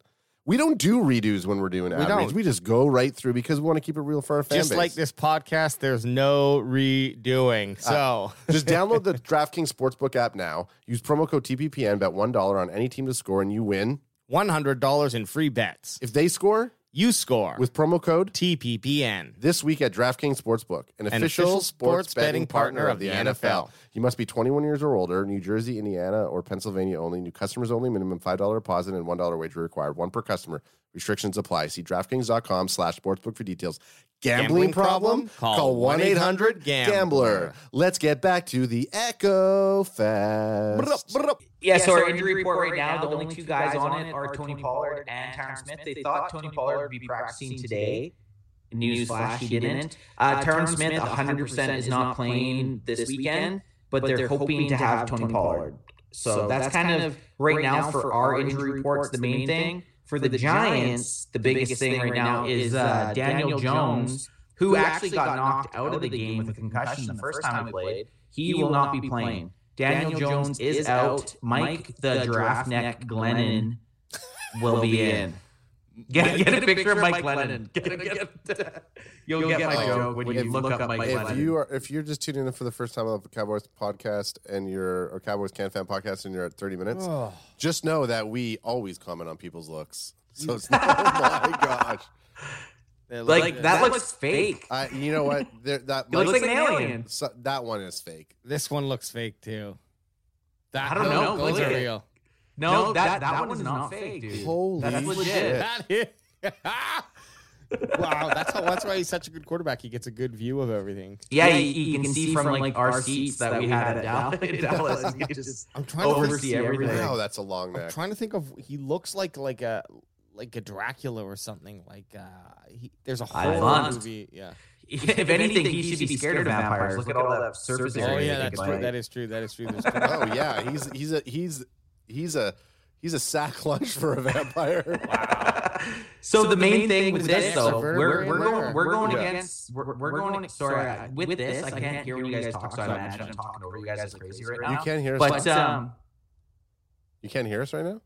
We don't do redos when we're doing ad reads. We just go right through because we want to keep it real for our fan Just base. like this podcast, there's no redoing. Uh, so <laughs> Just <laughs> download the DraftKings Sportsbook app now. Use promo code TPPN, bet $1 on any team to score, and you win. $100 in free bets. If they score You score with promo code TPPN. this week at DraftKings Sportsbook, an, An official, official sports betting partner of the NFL. NFL. You must be 21 years or older, New Jersey, Indiana, or Pennsylvania only. New customers only. Minimum $5 deposit and $1 wager required. One per customer. Restrictions apply. See DraftKings.com slash sportsbook for details. Gambling, Gambling problem? problem? Call 1-800-GAMBLER. 1-800-GAMBLER. Let's get back to the Echo Fest. Yeah, so our injury report right now, the only two guys on it are Tony Pollard and Tyron Smith. They thought Tony Pollard would be practicing today. Newsflash, he didn't. Uh, Tyron Smith, 100% is not playing this weekend, but they're hoping to have Tony Pollard. So that's kind of right now for our injury reports, the main thing. For the Giants, the biggest thing right now is uh, Daniel Jones, who actually got knocked out of the game with a concussion the first time we played. He will not be playing. Daniel Jones is out. Mike the giraffe neck Glennon will be in. Get, get a picture of Mike Lennon. <laughs> Get, get, you'll, get, my joke when you look up Mike Lennon. If Glennon. you are if you're just tuning in for the first time on the Cowboys podcast and you're or Cowboys Can Fan podcast and you're at 30 minutes, just know that we always comment on people's looks. So <laughs> it's oh my gosh. like that looks fake. I, you know what? <laughs> There, that He looks like an alien. so- that one is fake. This one looks fake too. That, I don't those- know. Those are at it. real. No, that, that, one is not fake, dude. Holy That's legit. shit. That is. <laughs> wow, that's how. That's why he's such a good quarterback. He gets a good view of everything. Yeah, you, you can see from like our seats that we had at <laughs> Dallas. Dallas you just I'm trying to oversee think, everything. Wow, that's a long I'm trying to think of. He looks like like a like a Dracula or something. Like uh, he, there's a whole want. movie. Yeah. <laughs> If anything, he should be scared of vampires. Look at all that surface area. Oh yeah, that's bite. true. That is true. That is true. There's oh yeah, he's he's a he's he's a he's a sack lunch for a vampire. <laughs> <laughs> so the main thing with this though, we're we're in there? going we're going Yeah. against we're, we're going sorry I- with this I can't hear when you guys talk so I imagine I'm talking over you guys as crazy right You now. can't hear us. But um, you can't hear us right now.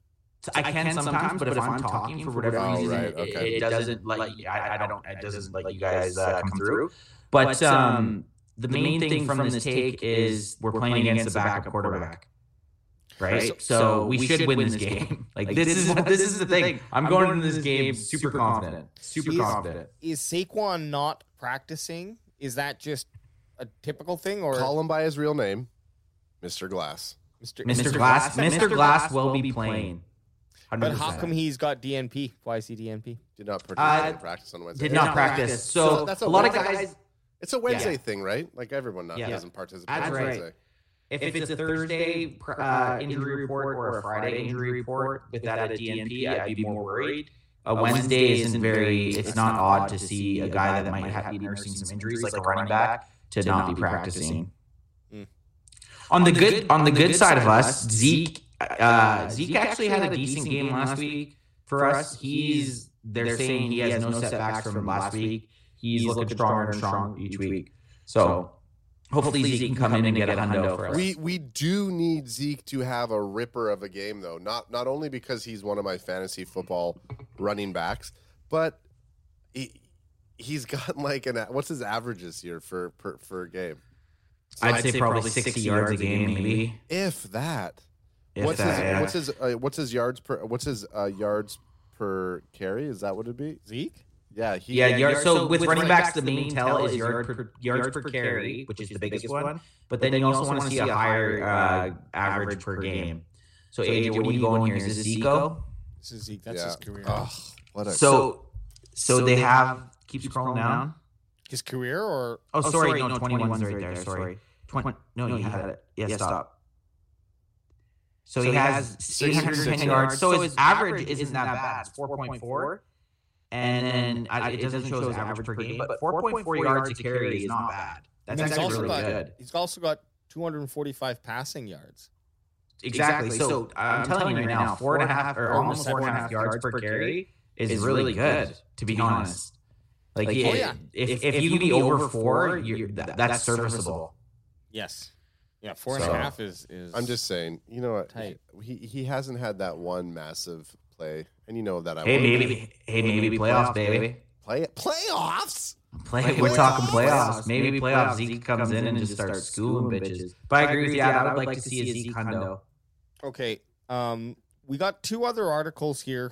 I can sometimes, but if I'm talking for whatever Oh, reason, right, it, okay. it doesn't like I, I don't it doesn't let you guys uh, come through. But um, the main thing from this take is we're playing against a backup quarterback. Right, so we should win this game. <laughs> Like this is <laughs> this is the thing. I'm going into this game super confident, super confident. Is Saquon not practicing? Is that just a typical thing, or Call him by his real name, Mr. Glass. Mr. Mr. Glass, Mr. Glass will be playing. But how come he's got DNP? Why is he DNP? Did not participate Uh, in practice on Wednesday. did not practice? So that's a a lot of Wednesday- guys. It's a Wednesday thing, right? Like everyone not, Yeah. doesn't participate That's on right. Wednesday. If, it's a Thursday uh, injury report or a Friday injury report with that at DNP, I'd be more worried. A Wednesday isn't very. It's not odd to see a guy that might have be nursing some injuries, like a running back, to not be practicing. Mm. On the good, on the good side of us, Zeke, uh, Zeke actually had a decent game last week for us. He's they're saying he has no setbacks from last week. He's looking stronger and stronger each week. So hopefully Zeke can come in and get a hundo for us. We we do need Zeke to have a ripper of a game though. Not not only because he's one of my fantasy football running backs, but he he's <laughs> got like an what's his average this year for per, for a game? I'd, say, probably 60 yards a game, maybe. If that. If what's that, his yeah. what's his uh, what's his yards per what's his uh, yards per carry? Is that what it'd be? Zeke? Yeah, he Yeah, yard, so with running backs, the main tell is yard per, yards per carry, which is the biggest one. But then you also want to see a higher uh, average per game. So AJ, what are you going here? Is this Zico? This is Zeke. That's yeah. his career. Ugh, what a So, so they have. Keep scrolling down. His career, or Oh, sorry, no, 21's right there. Sorry, 20. No, no, you had it. Yeah, stop. So he has 810 yards. So his average isn't that bad. It's 4.4. And then I, it doesn't show his average per game, but 4.4 yards a carry is not bad. That's And he's actually also really got good. he's also got 245 passing yards. Exactly. So uh, I'm telling you right now, four and a half or almost four and a half yards per carry is really good. To be honest, like oh, yeah. if if you can be over four, you're, that, that's serviceable. Yes. Yeah, four and a half So, is is. I'm just saying, you know what? Tight. He he hasn't had that one massive play, and you know that I Hey, want maybe, hey, maybe playoffs, baby. play playoffs. Play, we're talking playoffs. Maybe playoffs. Zeke comes in and just starts schooling bitches. But I agree with you. I would like to see a Zeke hundo. Okay. Um, we got two other articles here.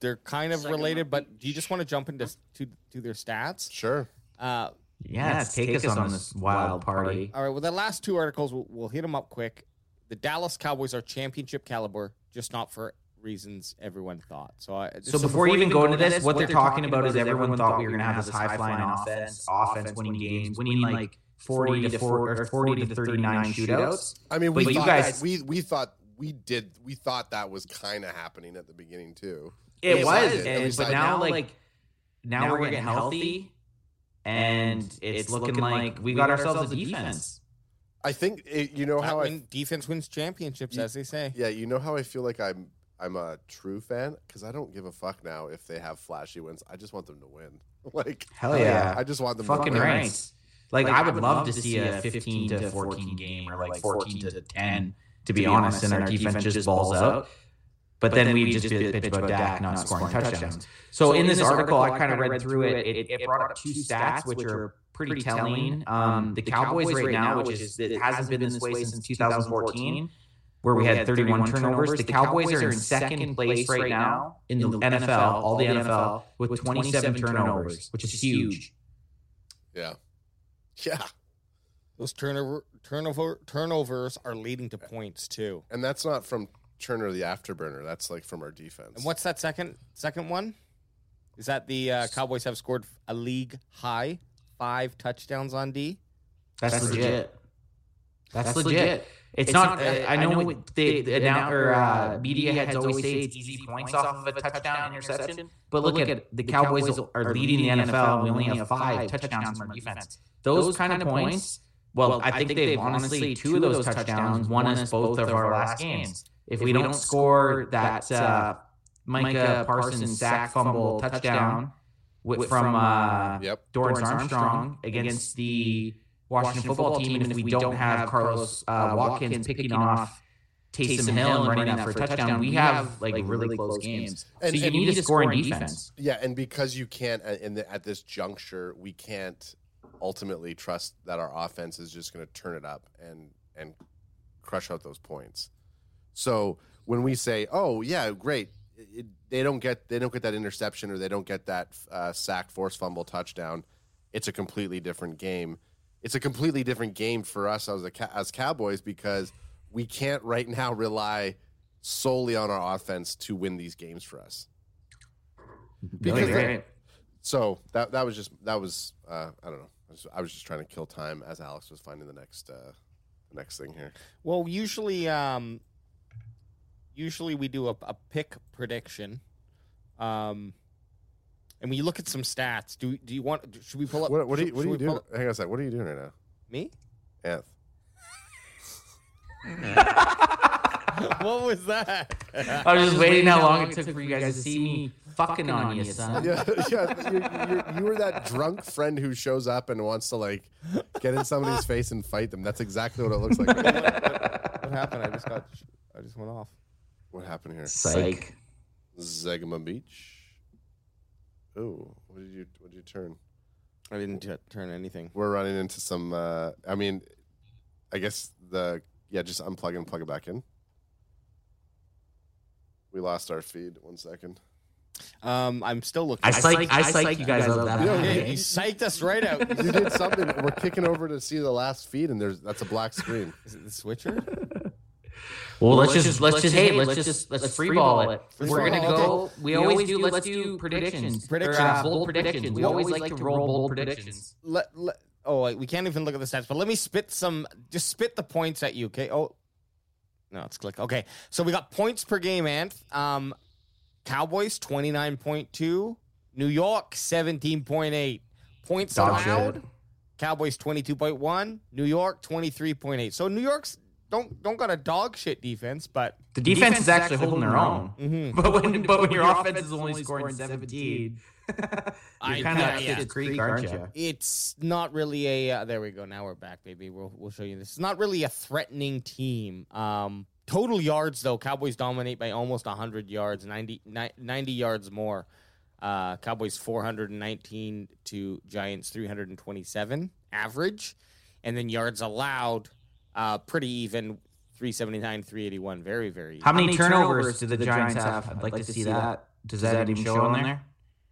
They're kind of related, but do you just want to jump into to, to their stats? Sure. Uh, Yeah, take, us on this wild party. all right. Well, the last two articles, we'll, we'll hit them up quick. The Dallas Cowboys are championship caliber, just not for reasons everyone thought. So, I, So before you even go into this, what they're talking about is everyone thought we were going to have this high flying offense, offense winning games, winning like forty to four or forty to thirty nine shootouts. I mean, we But you guys- that- we we thought we did we thought that was kind of happening at the beginning too. It At was, least I did. At and, but I now did. like now we're getting healthy, and it's looking like we got ourselves a defense. I think it, you know That how I defense wins championships, as they say. yeah you know how I feel like I'm I'm a true fan because I don't give a fuck now if they have flashy wins. I just want them to win. <laughs> Like Hell yeah. I just want them Fucking to win. right. Like, I would love to see a 15 to 14 game or like 14 to 10, to be honest, and our defense just balls out. But then we just bitch bitch about Dak not scoring touchdowns. So in this article, I kind of read through it. It, it brought up two stats which are pretty telling. Um, the Cowboys right now, which is it hasn't been this way since 2014, where we had 31 turnovers. The Cowboys are in second place right now in the NFL, all the NFL, with 27 turnovers, which is huge. Yeah, yeah, Those turnover turnover turnovers are leading to points too. and that's not from Turner the afterburner. That's like from our defense. And what's that second second one? Is that the uh, Cowboys have scored a league high five touchdowns on D? That's, legit. That's, legit. It's, not. uh, I know the, the annou- or uh, media heads always say it's easy points off of a touchdown interception, but look at the Cowboys are leading the NFL. We only have five touchdowns from our defense. Those kind of points. Well, I think they've honestly two of those touchdowns won us both of our last games. If we don't score that uh, Micah Parsons sack, fumble, touchdown from uh, Yep. Dorance Armstrong against the Washington football team. And if we don't have Carlos uh, Watkins picking off Taysom Hill and running that for a touchdown, we have like really close games. And- so you and- need to score in defense. Yeah, and because you can't uh, in the, at this juncture, we can't ultimately trust that our offense is just going to turn it up and and crush out those points. So when we say, "Oh yeah, great," it, they don't get they don't get that interception or they don't get that uh, sack, force fumble, touchdown. It's a completely different game. It's a completely different game for us as a, as Cowboys because we can't right now rely solely on our offense to win these games for us. Really Because- great. So that that was just that was uh, I don't know. I was, I was just trying to kill time as Alex was finding the next uh, the next thing here. Well, usually, um, usually we do a, a pick prediction. Um, and when you look at some stats, do do you want? Should we pull up? What, what are you what are you we doing? pull up- Hang on a sec. What are you doing right now, Me? Anth? <laughs> what was that? I was just waiting how long it took for you guys to see me fucking on you, son. Yeah, <laughs> yeah. You're, you're, you were that drunk friend who shows up and wants to like get in somebody's face and fight them. That's exactly what it looks like. <laughs> right now. what happened? I just got. I just went off. what happened here? Psych. Zegama Beach. Oh, what did you what did you turn? I didn't t- turn anything. We're running into some. Uh, I mean, I guess the yeah. Just unplug and plug it back in. We lost our feed. One second. Um, I'm still looking. I psych, I psych you guys up that Yeah, bad. You psyched us right out. You did something. We're kicking over to see the last feed, and there's that's a black screen. Is it the switcher? Well, let's just let's just hey, let's just let's free ball it. Free We're gonna okay. go. <laughs> We always do. Let's do predictions. Predictions. Or, uh, bold predictions. We always like to roll bold predictions. let, let oh wait, we can't even look at the stats but let me spit some just spit the points at you okay oh no it's click okay so we got points per game and um cowboys 29.2 new york 17.8 points Dog shit. allowed cowboys 22.1 new york 23.8 so new york's don't don't got a dog shit defense but The defense is actually holding their own. Mhm. <laughs> But when but when your offense is only scoring seventeen, <laughs> I- you're kind of yeah. Schitt's Creek, aren't you? it's not really a uh, there we go now we're back baby we'll, we'll show you this it's not really a threatening team um total yards though cowboys dominate by almost 100 yards 90, 90 yards more uh cowboys 419 to giants 327 average and then yards allowed uh pretty even 379 381 very very How many turnovers do the Giants have? I'd like to see that. Does that even show on there?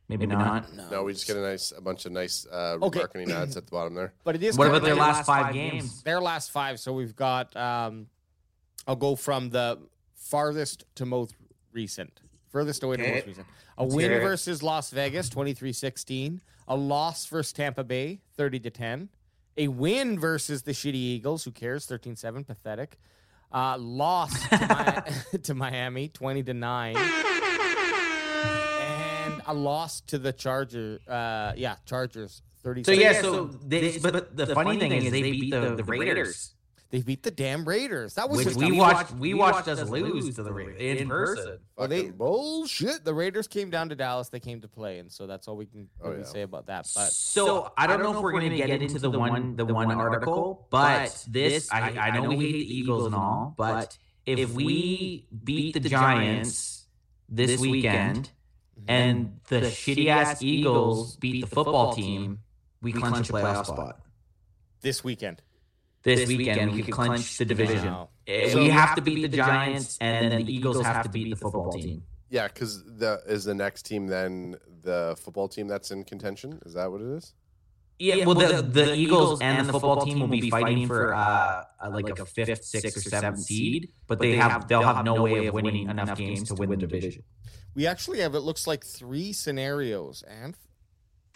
Maybe not. No, we just get a nice, a bunch of nice uh, Okay. marketing ads at the bottom there. but it is What about their like- last five games? their last five. So we've got. Um, I'll go from the farthest to most recent. Furthest away to Okay. most recent. A win hear it. versus Las Vegas, 23-16. A loss versus Tampa Bay, 30 to 10. A win versus the shitty Eagles. Who cares? 13-7. Pathetic. Uh, loss to, <laughs> Mi- <laughs> to Miami, 20 to 9. And a loss to the Chargers. Uh, yeah, Chargers, 30 So yeah, so they, but the funny thing is they beat the, the Raiders, They beat the damn Raiders. That was which just we a- watched. We watched us lose to the Raiders in person. Well, they- bullshit. the Raiders came down to Dallas. They came to play, and so that's all we can Oh, really yeah. say about that. But So I don't know if we're going to get into the one the one article, but this I, I know we hate the Eagles and all, but if we beat the Giants this weekend and the shitty ass Eagles beat the football team, we clinch a playoff spot. this weekend, This weekend we could clinch the division. Wow. Eh, We have to beat the Giants, and then the Eagles have to beat the football team. Yeah, because the is the next team then the football team that's in contention. Is that what it is? Yeah, well, the, the Eagles and the football team will be fighting for uh, uh, like a fifth, sixth, or seventh seed, but they have they'll have no way of winning enough games to win the division. we actually have it looks like three scenarios. And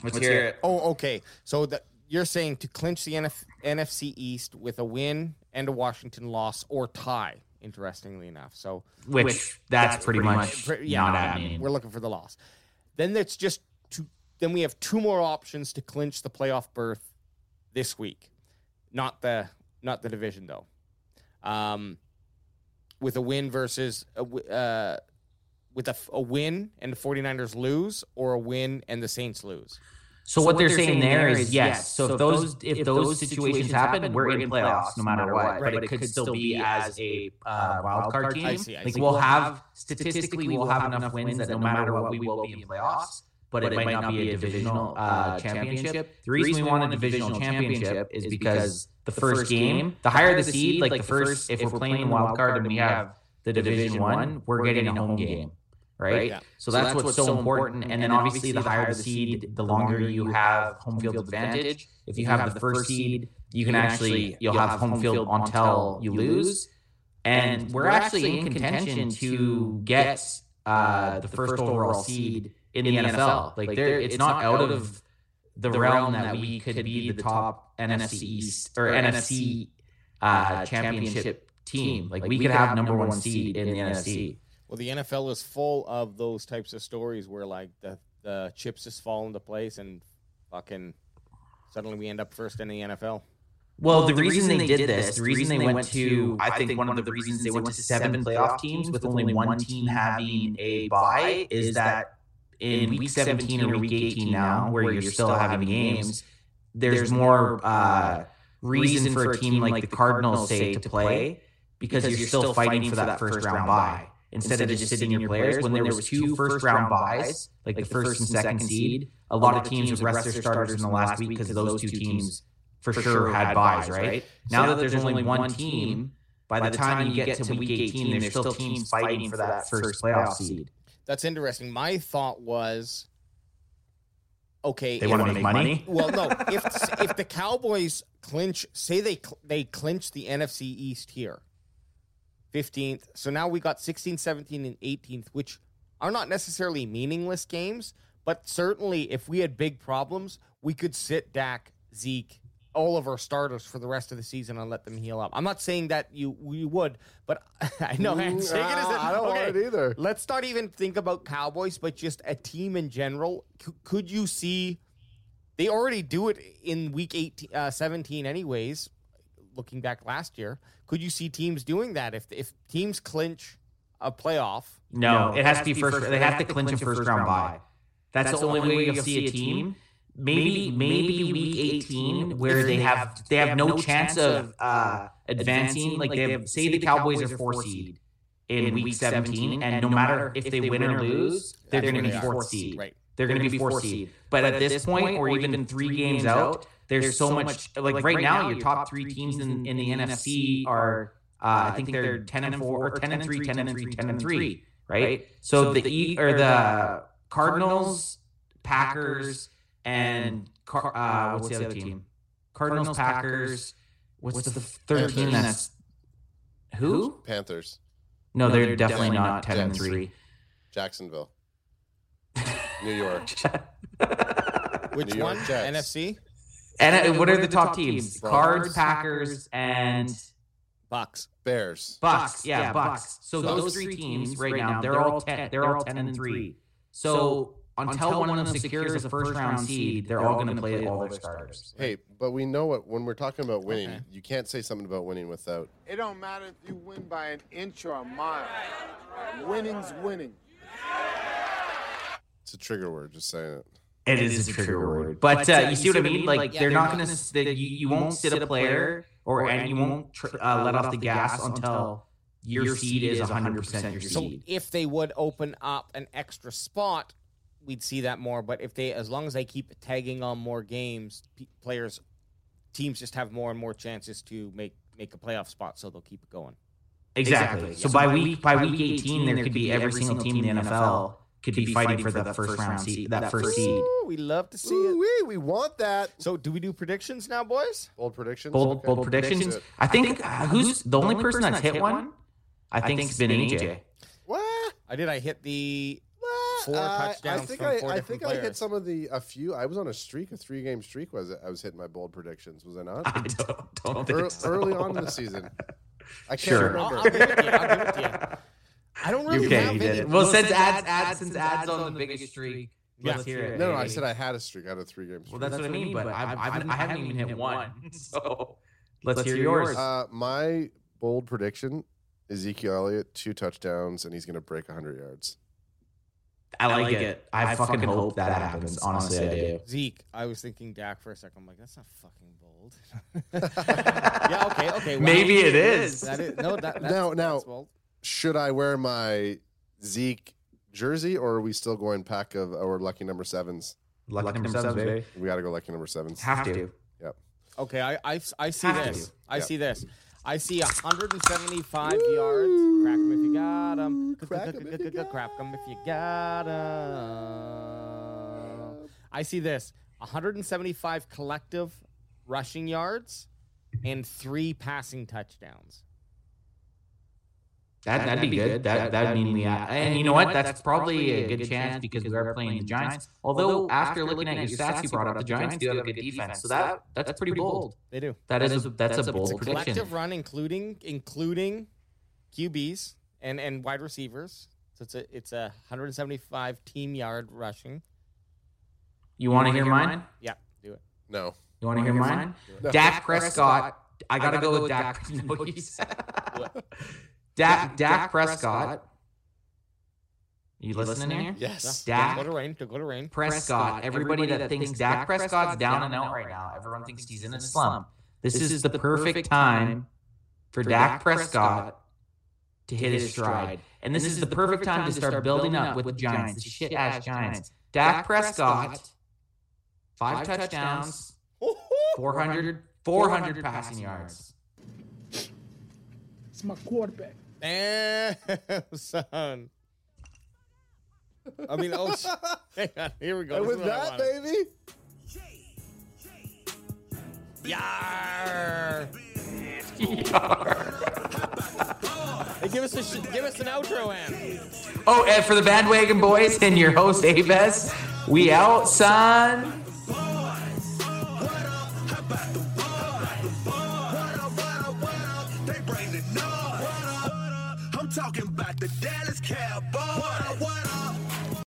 Let's hear it. oh, okay. So that you're saying to clinch the NF, NFC East with a win and a Washington loss or tie. Interestingly enough, so Which that's pretty much Pre- not happening. We're looking for the loss. Then that's just two. Then we have two more options to clinch the playoff berth this week. Not the not the division though. Um, with a win versus a, w- uh, with a, f- a win and the 49ers lose or a win and the Saints lose? So, what they're saying there is yes. So if those if those situations happen, we're in playoffs no matter what. But it could still be as a uh, wild card team. I see, I Like we'll have statistically we'll have enough wins that no matter what we will be in playoffs. But it might not be a divisional uh, championship. The reason we want a divisional championship is because the first game, the higher the seed, like the first, if we're playing the wild card and we have the division one, we're getting a home game, right? Yeah. So that's what's so important. And then obviously, the higher the seed, the longer you have home field advantage. If you have the first seed, you can actually you'll have home field until you lose. And we're actually in contention to get uh, the first overall seed in the NFL. Like there, it's not out of the realm that we could be the top NFC East or NFC uh, championship team. Like we could have number one seed in the NFC. Well, the NFL is full of those types of stories where like the the chips just fall into place and fucking suddenly we end up first in the NFL. Well, the, reason, they did this, the reason they went to, I think one of the reasons they went to seven playoff teams with only one team having a bye is that in week 17 or week 18 now, where you're still having games, there's more uh, reason for a team like the Cardinals, say, to play because you're still fighting for that first round bye. Instead of just sitting your players, when there was two first round buys, like the first and second seed, a lot of teams would rest their starters in the last week because those two teams for sure had buys, right? Now that there's only one team, by the time you get to week 18, there's still teams fighting for that first playoff seed. That's interesting. My thought was, okay, They want to make money. well, no. If if the Cowboys clinch, say they cl- they clinch the NFC East here, fifteenth. So now we got 16, 17, and eighteenth, which are not necessarily meaningless games, but certainly if we had big problems, we could sit Dak, Zeke, all of our starters for the rest of the season and let them heal up. I'm not saying that you we would, but <laughs> I know I'm Mm, saying it as a- I don't want it either. Let's not even think about Cowboys, but just a team in general. C- could you see? They already do it in week 18, uh, 17, anyways. Looking back last year, could you see teams doing that if if teams clinch a playoff? No, it has to be first. They have to clinch a first round bye. That's the only way you'll see a team. Maybe maybe week 18 where they have they have no chance of uh, advancing. Like they have, say the Cowboys are four seed in week 17, and no matter if they win or lose, they're going to be fourth seed. Right. They're going to be fourth seed. But at this point, or even three games out, there's so much. Like right now, your top three teams in, in the NFC are, uh, I think they're 10 and four, or 10 and three, 10 and three, 10 and three, right? So the E or the Cardinals, Packers, and Car- uh, what's the other team? Cardinals, Packers. What's the third team? That's who? Panthers, No, they're definitely not 10 and three. Jacksonville, <laughs> New York, Which New York one? Jets. NFC And uh, what are the top teams? Broncos. Cards, Packers, and Bucks. Bears. Bucks. Yeah, Bucks. So those three teams right now, they're all ten. They're all ten and three. So until one of them secures a first round seed, they're all going to play all their starters. Hey, but we know what when we're talking about winning, Okay. you can't say something about winning without. It don't matter if you win by an inch or a mile. Winning's winning. It's a trigger word. Just saying it. It is a trigger word, but uh, you see what I mean? Like they're not going to. You, you won't sit a player, or and you won't tr- uh, let off the gas until your seed is 100 percent your So seed. if they would open up an extra spot, we'd see that more. But if they, as long as they keep tagging on more games, pe- players, teams just have more and more chances to make make a playoff spot. So they'll keep it going. Exactly. So by week by week 18, there could be every single team in the NFL could be fighting for the first round seed, that first seed. Ooh, we love to see it. Ooh-wee, we want that. So do we do predictions now, boys? Bold predictions. Bold, Okay. bold predictions. Let's do. I think uh, who's the only person that's hit one. I think it's been AJ. What? I did. I hit the Four Uh, I think from I, four I different think I hit some of the a few. I was on a streak, a three game streak. Was it? I was hitting my bold predictions. Was I not? I don't, don't Ear- think so. early on in the season. I can't Sure. I'll, remember. I'll give it to you. I'll give it to you. I don't really Okay, have did any- it. Well, since ads, ads, since ads on the biggest streak, let's hear it. No, no, I said I had a streak. I had a three games. streak. Well, that's, what I mean, but I've, I've, I haven't even hit one. <laughs> So let's, hear yours. Uh, my bold prediction: Ezekiel Elliott two touchdowns, and he's going to break hundred yards. I like it. I fucking hope that happens. Honestly, I do. Zeke, I was thinking Dak for a second. I'm like, that's not fucking bold. <laughs> <laughs> yeah, okay, okay. wow. Maybe it is. That is no, that, that's, Now- now- that's bold. Should I wear my Zeke jersey, or are we still going pack of our lucky number sevens? Lucky number seven, baby. We got to go lucky number sevens. Have to. Yep. Okay, I I, I see Have this. to. I Yep. see this. I see 175 yards. Crack 'em if you got 'em. Crack 'em if you got Crack 'em if you got 'em. I see this. 175 collective rushing yards and three passing touchdowns. That, that'd be good. That that'd mean we. And you know what? That's probably a good chance because we are playing the Giants. Although after looking at your stats, you brought up the Giants do have a good defense, so that that's pretty bold. They do. That is a, that's a bold prediction. Collective run, including including QBs and and wide receivers. So it's a it's a 175 team yard rushing. You want to hear mine? Yeah, do it. No. You want to hear mine? Dak Prescott. I gotta go with Dak. <laughs> No, he's- Dak Dak Prescott. You listening here? Yes. Dak Go to rain. Go to rain. Prescott. Everybody that thinks Dak Prescott's down and out right now. Everyone thinks he's in a slump. This is the perfect time for Dak Prescott to hit his stride. And this is the perfect time to start building up with the Giants, the shit ass Giants. Dak Prescott, five touchdowns, 400, 400 passing yards. It's my quarterback. Damn, <laughs> son. I mean, oh, <laughs> hang on. Here we go. And This with is what I that, wanted. baby. Yar. Hey, give us a sh- give us an outro, Ann. Oh, and for the bandwagon boys and your host Aves, we out, son.